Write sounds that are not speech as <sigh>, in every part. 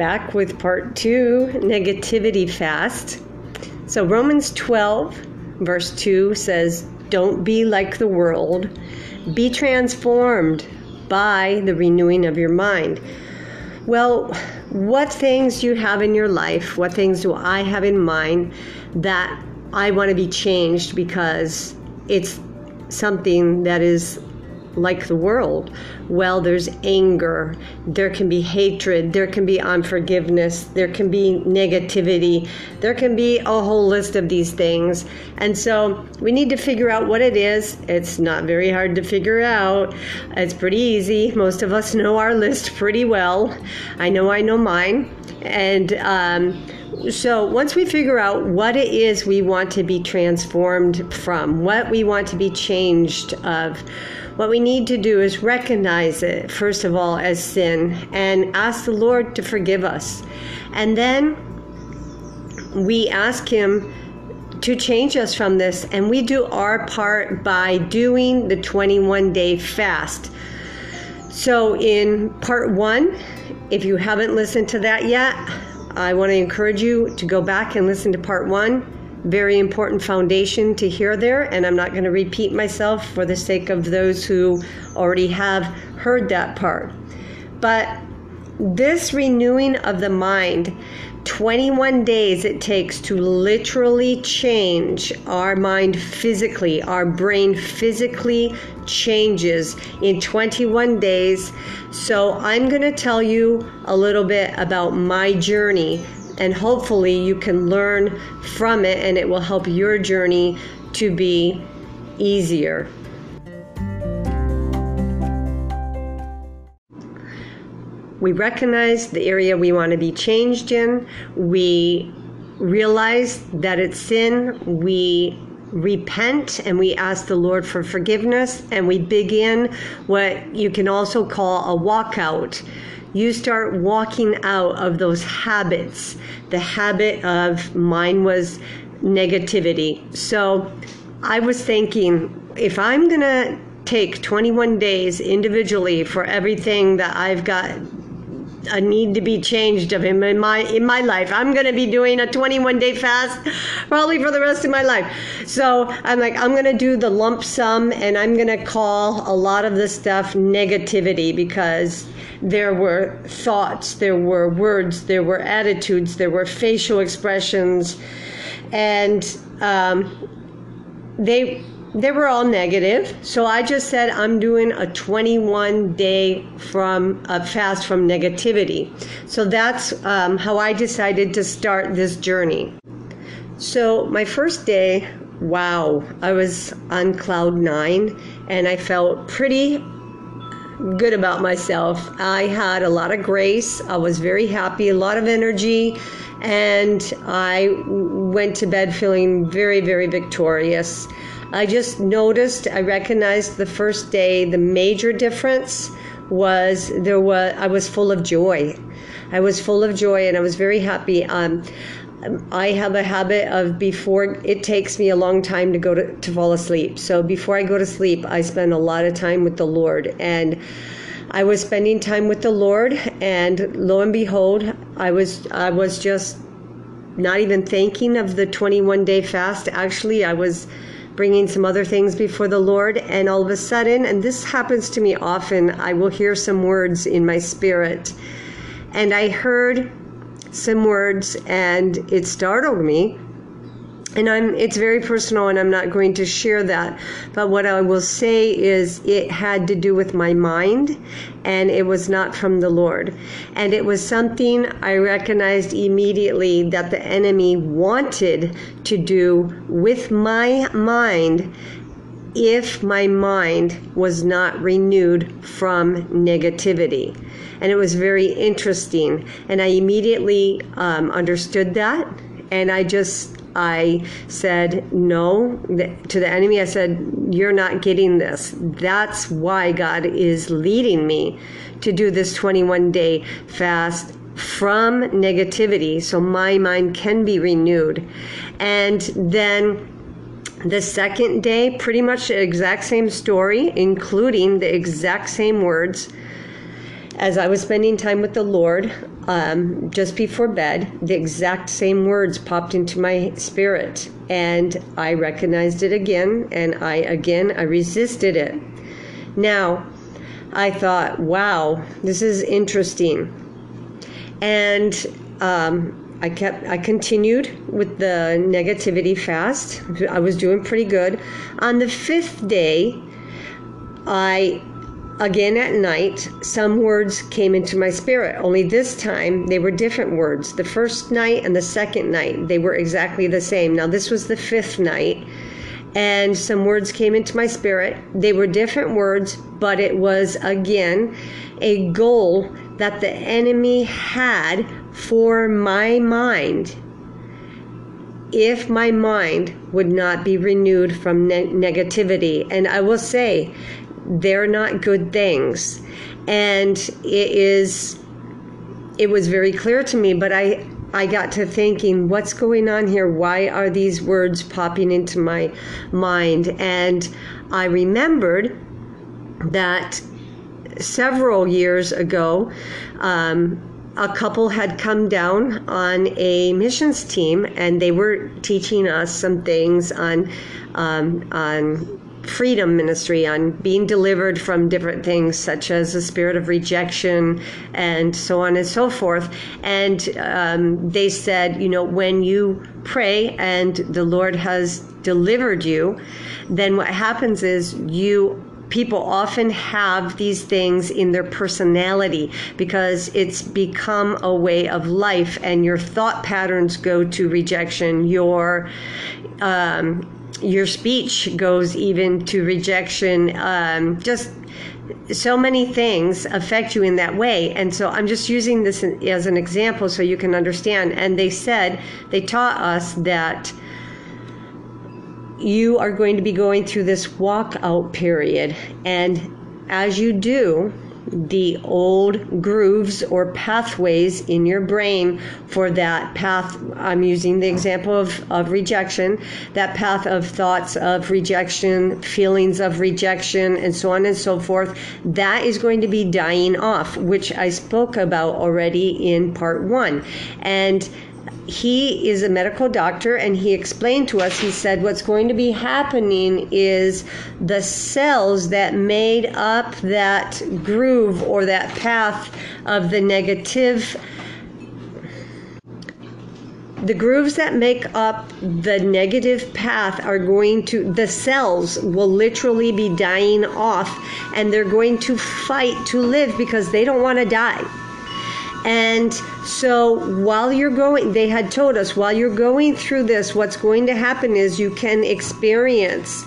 back with part two negativity fast. So, Romans 12, verse 2 says, Don't be like the world, be transformed by the renewing of your mind. Well, what things do you have in your life? What things do I have in mind that I want to be changed because it's something that is like the world. Well, there's anger, there can be hatred, there can be unforgiveness, there can be negativity, there can be a whole list of these things. And so we need to figure out what it is. It's not very hard to figure out, it's pretty easy. Most of us know our list pretty well. I know I know mine. And, um, so once we figure out what it is we want to be transformed from, what we want to be changed of, what we need to do is recognize it, first of all, as sin and ask the Lord to forgive us. And then we ask Him to change us from this, and we do our part by doing the 21 day fast. So, in part one, if you haven't listened to that yet, I want to encourage you to go back and listen to part one very important foundation to hear there, and I'm not going to repeat myself for the sake of those who already have heard that part. But this renewing of the mind, 21 days it takes to literally change our mind physically. Our brain physically changes in 21 days. So, I'm going to tell you a little bit about my journey and hopefully you can learn from it and it will help your journey to be easier. We recognize the area we want to be changed in. We realize that it's sin. We repent and we ask the Lord for forgiveness and we begin what you can also call a walkout you start walking out of those habits. The habit of mine was negativity. So I was thinking if I'm going to take 21 days individually for everything that I've got a need to be changed of him in my in my life. I'm going to be doing a 21 day fast probably for the rest of my life. So I'm like I'm going to do the lump sum and I'm going to call a lot of this stuff negativity because there were thoughts, there were words, there were attitudes, there were facial expressions, and um, they they were all negative. So I just said I'm doing a 21 day from a fast from negativity. So that's um, how I decided to start this journey. So my first day, wow, I was on cloud nine, and I felt pretty good about myself. I had a lot of grace. I was very happy, a lot of energy, and I went to bed feeling very, very victorious. I just noticed, I recognized the first day the major difference was there was I was full of joy. I was full of joy and I was very happy. Um, I have a habit of before it takes me a long time to go to, to fall asleep. So before I go to sleep, I spend a lot of time with the Lord. And I was spending time with the Lord, and lo and behold, I was I was just not even thinking of the 21 day fast. Actually, I was bringing some other things before the Lord, and all of a sudden, and this happens to me often, I will hear some words in my spirit, and I heard some words and it startled me and I'm it's very personal and I'm not going to share that. But what I will say is it had to do with my mind and it was not from the Lord. And it was something I recognized immediately that the enemy wanted to do with my mind if my mind was not renewed from negativity. And it was very interesting. And I immediately um, understood that, and I just I said no to the enemy. I said, You're not getting this. That's why God is leading me to do this 21 day fast from negativity so my mind can be renewed. And then the second day, pretty much the exact same story, including the exact same words as I was spending time with the Lord um, just before bed, the exact same words popped into my spirit, and I recognized it again, and I again I resisted it. Now, I thought, wow, this is interesting, and um, I kept I continued with the negativity fast. I was doing pretty good. On the fifth day, I again at night some words came into my spirit. Only this time they were different words. The first night and the second night they were exactly the same. Now this was the fifth night and some words came into my spirit. They were different words but it was again a goal that the enemy had for my mind if my mind would not be renewed from ne- negativity. And I will say, they're not good things. And it is, it was very clear to me, but I, I got to thinking, what's going on here? Why are these words popping into my mind? And I remembered that several years ago, um, a couple had come down on a missions team and they were teaching us some things on um, on freedom ministry on being delivered from different things such as the spirit of rejection and so on and so forth. And um, they said you know when you pray and the lord has delivered you then what happens is you people often have these things in their personality because it's become a way of life and your thought patterns go to rejection your um, your speech goes even to rejection. Um, just so many things affect you in that way. And so i'm just using this as an example so you can understand. And they said they taught us that you are going to be going through this walkout period. And as you do, the old grooves or pathways in your brain for that path. I'm using the example of, of rejection, that path of thoughts of rejection, feelings of rejection, and so on and so forth. That is going to be dying off, which I spoke about already in part one. And he is a medical doctor and he explained to us he said what's going to be happening is the cells that made up that groove or that path of the negative the grooves that make up the negative path are going to the cells will literally be dying off and they're going to fight to live because they don't want to die and so while you're going, they had told us while you're going through this, what's going to happen is you can experience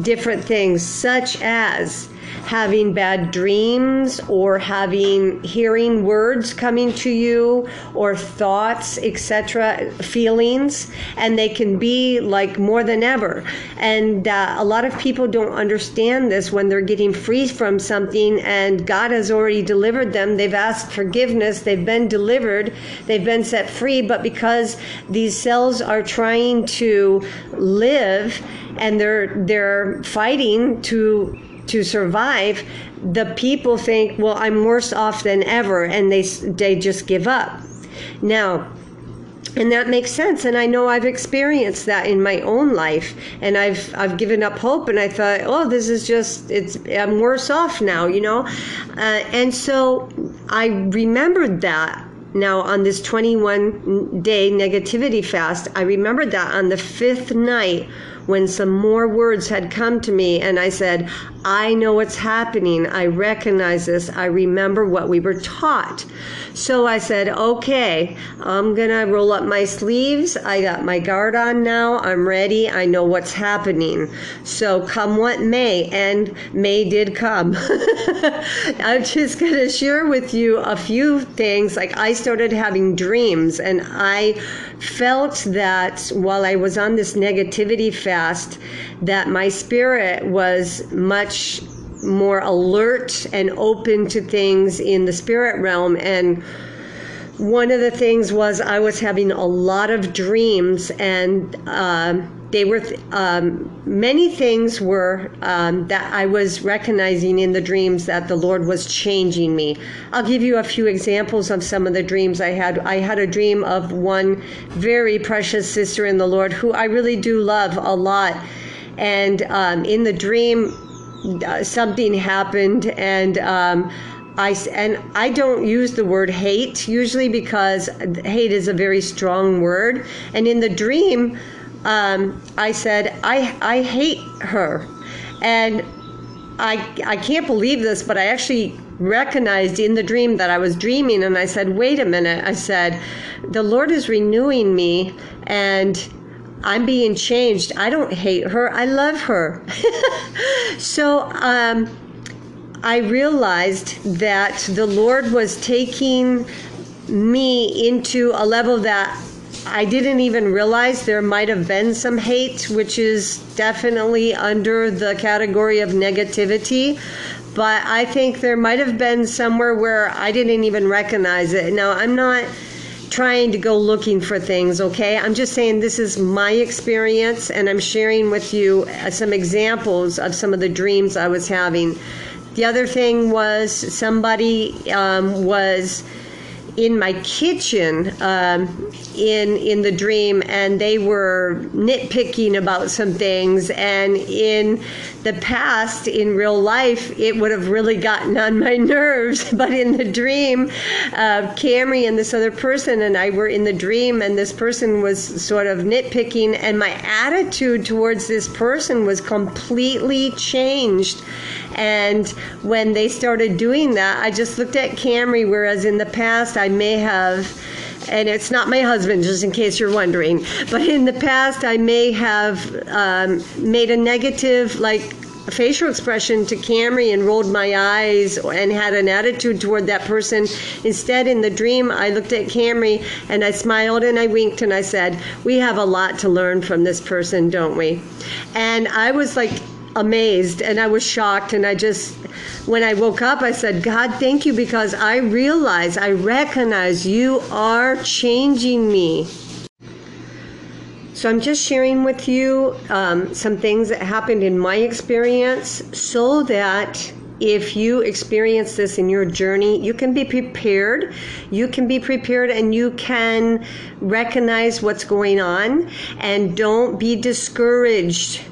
different things, such as having bad dreams or having hearing words coming to you or thoughts etc feelings and they can be like more than ever. And uh, a lot of people don't understand this when they're getting free from something and god has already delivered them. They've asked forgiveness. They've been delivered. They've been set free. But because these cells are trying to live and they're they're fighting to to survive, the people think, well, I'm worse off than ever, and they they just give up. Now, and that makes sense and i know i've experienced that in my own life and i've i've given up hope and i thought oh this is just it's i'm worse off now you know uh, and so i remembered that now on this 21 day negativity fast i remembered that on the fifth night when some more words had come to me and I said, I know what's happening. I recognize this. I remember what we were taught. So I said, okay, I'm going to roll up my sleeves. I got my guard on now. I'm ready. I know what's happening. So come what may. And May did come. <laughs> I'm just going to share with you a few things. Like I started having dreams and I felt that while I was on this negativity fast, that my spirit was much more alert and open to things in the spirit realm. And one of the things was I was having a lot of dreams and uh, they were um, many things were um, that I was recognizing in the dreams that the Lord was changing me. I'll give you a few examples of some of the dreams I had. I had a dream of one very precious sister in the Lord who I really do love a lot, and um, in the dream, uh, something happened, and um, I and I don't use the word hate usually because hate is a very strong word, and in the dream um, I said, I, I hate her. And I, I can't believe this, but I actually recognized in the dream that I was dreaming. And I said, wait a minute. I said, the Lord is renewing me and I'm being changed. I don't hate her, I love her. <laughs> so, um, I realized that the Lord was taking me into a level that I didn't even realize there might have been some hate, which is definitely under the category of negativity. But I think there might have been somewhere where I didn't even recognize it. Now, I'm not trying to go looking for things, okay? I'm just saying this is my experience, and I'm sharing with you uh, some examples of some of the dreams I was having. The other thing was somebody um, was in my kitchen um, in in the dream, and they were nitpicking about some things. And in the past, in real life, it would have really gotten on my <laughs> nerves. But in the dream, uh, Camry and this other person and I were in the dream, and this person was sort of nitpicking, and my attitude towards this person was completely changed. And when they started doing that, I just looked at Camry, whereas in the past I may have and it's not my husband, just in case you're wondering. But in the past, I may have um, made a negative, like, facial expression to Camry and rolled my eyes and had an attitude toward that person. Instead, in the dream, I looked at Camry and I smiled and I winked and I said, We have a lot to learn from this person, don't we? And I was like, amazed and I was shocked. And I just, when I woke up, I said, God, thank you because I realize, I recognize you are changing me. So I'm just sharing with you um, some things that happened in my experience so that if you experience this in your journey, you can be prepared. You can be prepared and you can recognize what's going on and don't be discouraged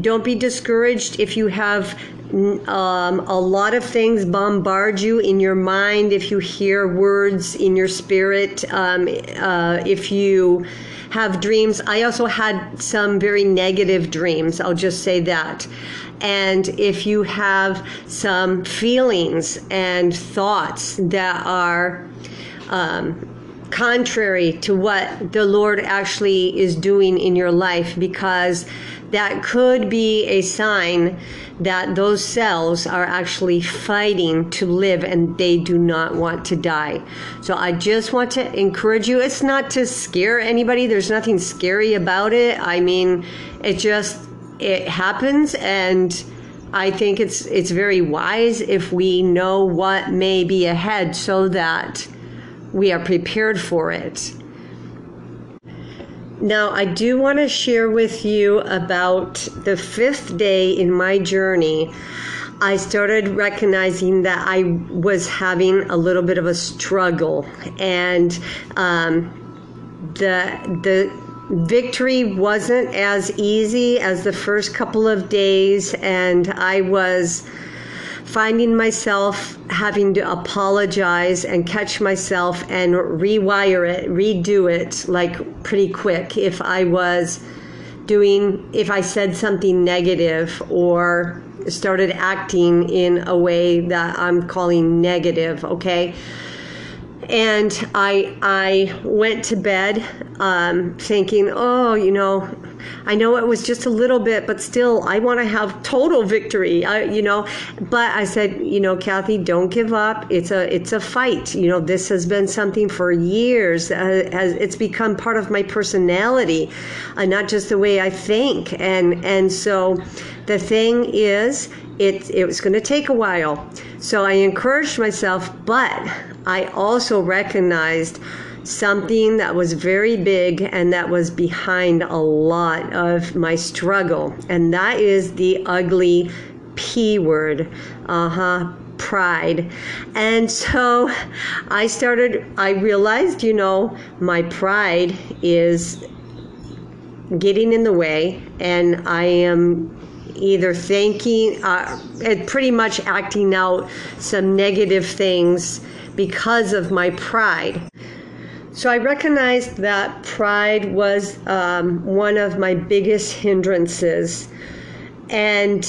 don't be discouraged if you have um, a lot of things bombard you in your mind, if you hear words in your spirit, um, uh, if you have dreams. I also had some very negative dreams, I'll just say that. And if you have some feelings and thoughts that are um, contrary to what the Lord actually is doing in your life, because that could be a sign that those cells are actually fighting to live and they do not want to die. So I just want to encourage you. It's not to scare anybody, there's nothing scary about it. I mean, it just it happens and I think it's it's very wise if we know what may be ahead so that we are prepared for it. Now, I do want to share with you about the fifth day in my journey. I started recognizing that I was having a little bit of a struggle, and um, the the victory wasn't as easy as the first couple of days, and I was finding myself having to apologize and catch myself and rewire it, redo it like pretty quick if I was doing, if I said something negative or started acting in a way that I'm calling negative, okay? And I I went to bed um, thinking, oh, you know, I know it was just a little bit, but still, I want to have total victory. I, you know, but I said, you know, Kathy, don't give up. It's a it's a fight. You know, this has been something for years. Uh, it's become part of my personality, uh, not just the way I think. And and so, the thing is, it it was going to take a while. So I encouraged myself, but I also recognized something that was very big and that was behind a lot of my struggle, and that is the ugly P word. Uh huh pride. And so I started, I realized, you know, my pride is getting in the way, and I am either thanking, uh, pretty much acting out some negative things because of my pride. So I recognized that pride was um, one of my biggest hindrances. And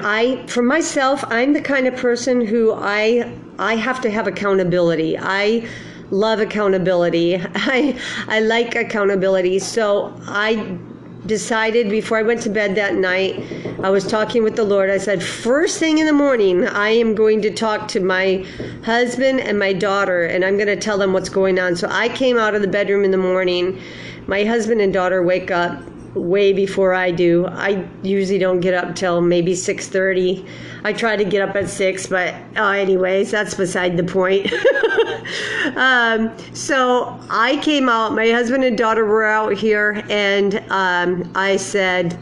I, for myself, I'm the kind of person who I, I have to have accountability. I love accountability. <laughs> I, I like accountability. So I decided before I went to bed that night, I was talking with the Lord. I said, First thing in the morning, I am going to talk to my husband and my daughter, and I'm going to tell them what's going on. So I came out of the bedroom in the morning. My husband and daughter wake up way before I do. I usually don't get up till maybe 6:30. I try to get up at 6, but uh, anyways, that's beside the point. <laughs> um, so I came out, my husband and daughter were out here and um, I said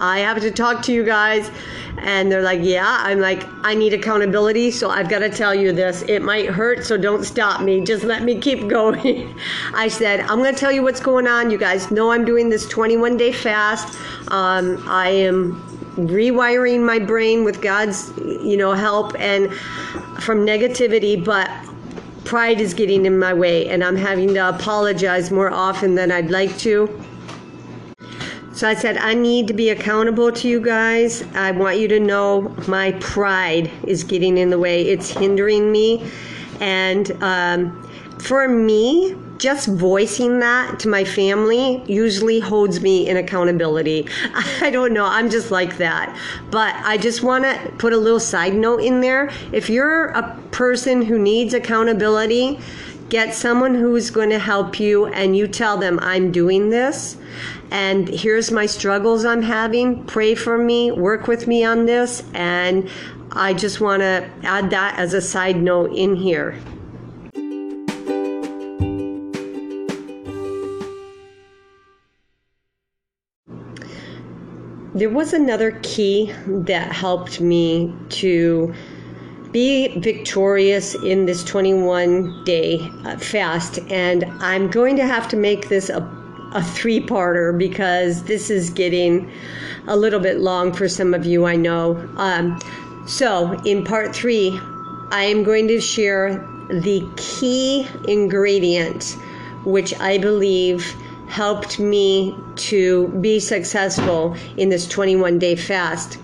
I have to talk to you guys. And they're like, Yeah. I'm like, I need accountability, so I've got to tell you this. It might hurt, so don't stop me. Just let me keep <laughs> going. I said, I'm going to tell you what's going on. You guys know I'm doing this 21 day fast. Um, I am rewiring my brain with God's, you know, help and from negativity, but pride is getting in my way and I'm having to apologize more often than I'd like to. So I said, I need to be accountable to you guys. I want you to know my pride is getting in the way, it's hindering me. And um, for me, just voicing that to my family usually holds me in accountability. <laughs> I don't know, I'm just like that. But I just want to put a little side note in there. If you're a person who needs accountability, get someone who's going to help you and you tell them, I'm doing this and here's my struggles I'm having. Pray for me, work with me on this, and I just want to add that as a side note in here. There was another key that helped me to be victorious in this 21 day uh, fast, and I'm going to have to make this a a three parter because this is getting a little bit long for some of you, I know. Um, so, in part three, I am going to share the key ingredient which I believe helped me to be successful in this 21 day fast.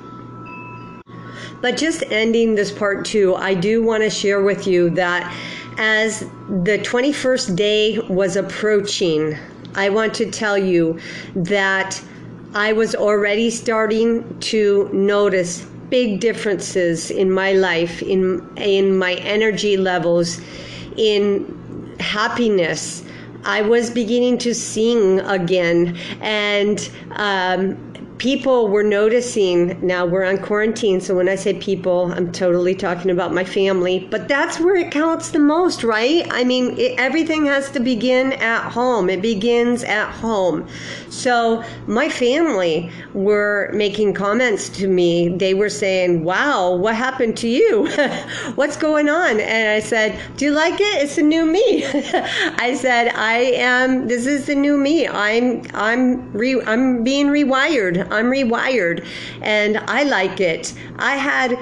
But just ending this part two, I do want to share with you that as the 21st day was approaching, I want to tell you that I was already starting to notice big differences in my life, in in my energy levels, in happiness. I was beginning to sing again, and um, people were noticing now we're on quarantine so when i say people i'm totally talking about my family but that's where it counts the most right? I mean it, everything has to begin at home. It begins at home. So my family were making comments to me. They were saying wow what happened to you? <laughs> What's going on? And i said do you like it? It's a new me. <laughs> I said i am this is the new me. I'm i'm re, i'm being rewired I'm rewired and I like it. I had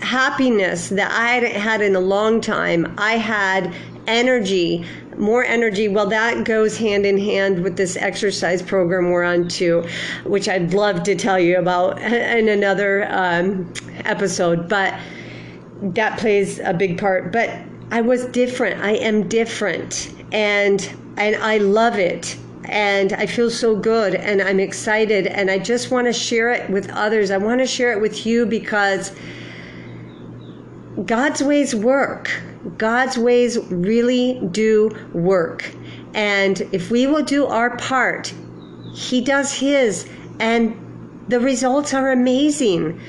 happiness that I hadn't had in a long time. I had energy, more energy. Well, that goes hand in hand with this exercise program we're on too, which I'd love to tell you about <laughs> in another um, episode. But that plays a big part. But I was different. I am different, and and I love it and I feel so good and I'm excited and I just want to share it with others. I want to share it with you because God's ways work. God's ways really do work. And if we will do our part, He does His, and the results are amazing.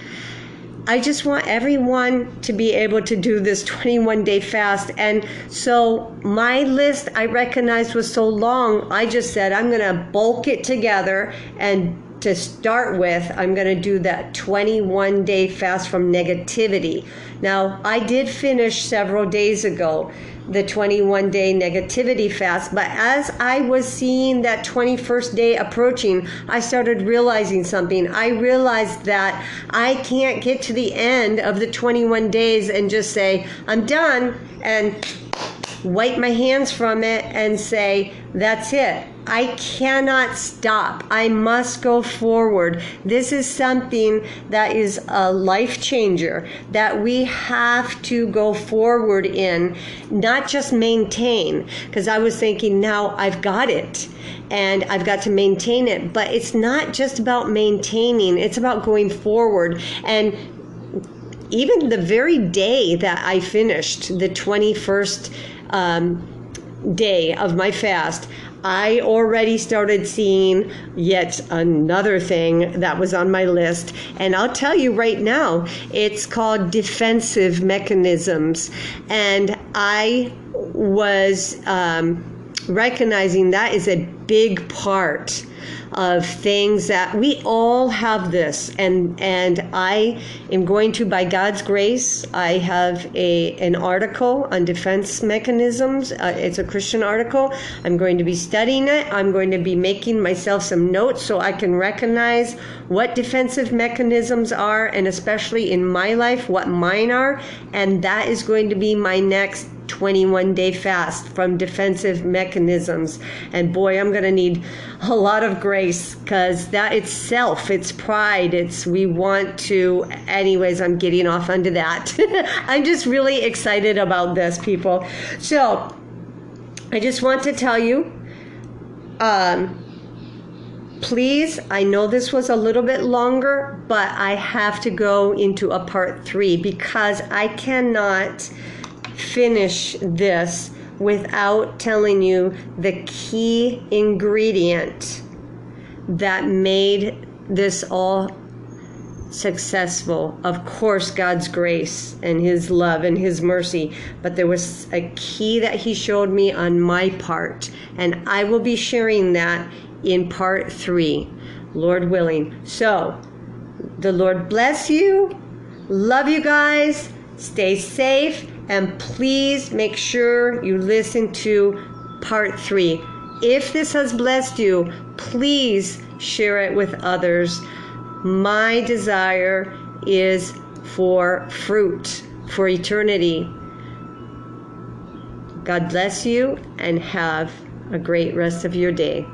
I just want everyone to be able to do this 21 day fast. And so my list I recognized was so long, I just said I'm going to bulk it together and to start with, I'm going to do that 21 day fast from negativity. Now, I did finish several days ago the 21 day negativity fast, but as I was seeing that 21st day approaching, I started realizing something. I realized that I can't get to the end of the 21 days and just say, I'm done, and wipe my hands from it and say, that's it. I cannot stop. I must go forward. This is something that is a life changer that we have to go forward in, not just maintain. Because I was thinking, now I've got it and I've got to maintain it. But it's not just about maintaining, it's about going forward. And even the very day that I finished the 21st um, day of my fast, I already started seeing yet another thing that was on my list. And I'll tell you right now, it's called defensive mechanisms. And I was um, recognizing that is a big part of things that we all have this and and I am going to by God's grace I have a an article on defense mechanisms. Uh, it's a Christian article. I'm going to be studying it. I'm going to be making myself some notes so I can recognize what defensive mechanisms are and especially in my life what mine are and that is going to be my next 21 day fast from defensive mechanisms. And boy, I'm going to need a lot of grace because that itself, it's pride. It's we want to, anyways, I'm getting off onto that. <laughs> I'm just really excited about this, people. So I just want to tell you. Um, please, I know this was a little bit longer, but I have to go into a part three because I cannot finish this without telling you the key ingredient that made this all successful. Of course, God's grace and His love and His mercy, but there was a key that He showed me on my part, and I will be sharing that in part three, Lord willing. So, the Lord bless you. Love you guys. Stay safe and please make sure you listen to part three. If this has blessed you, please share it with others. My desire is for fruit, for eternity. God bless you and have a great rest of your day.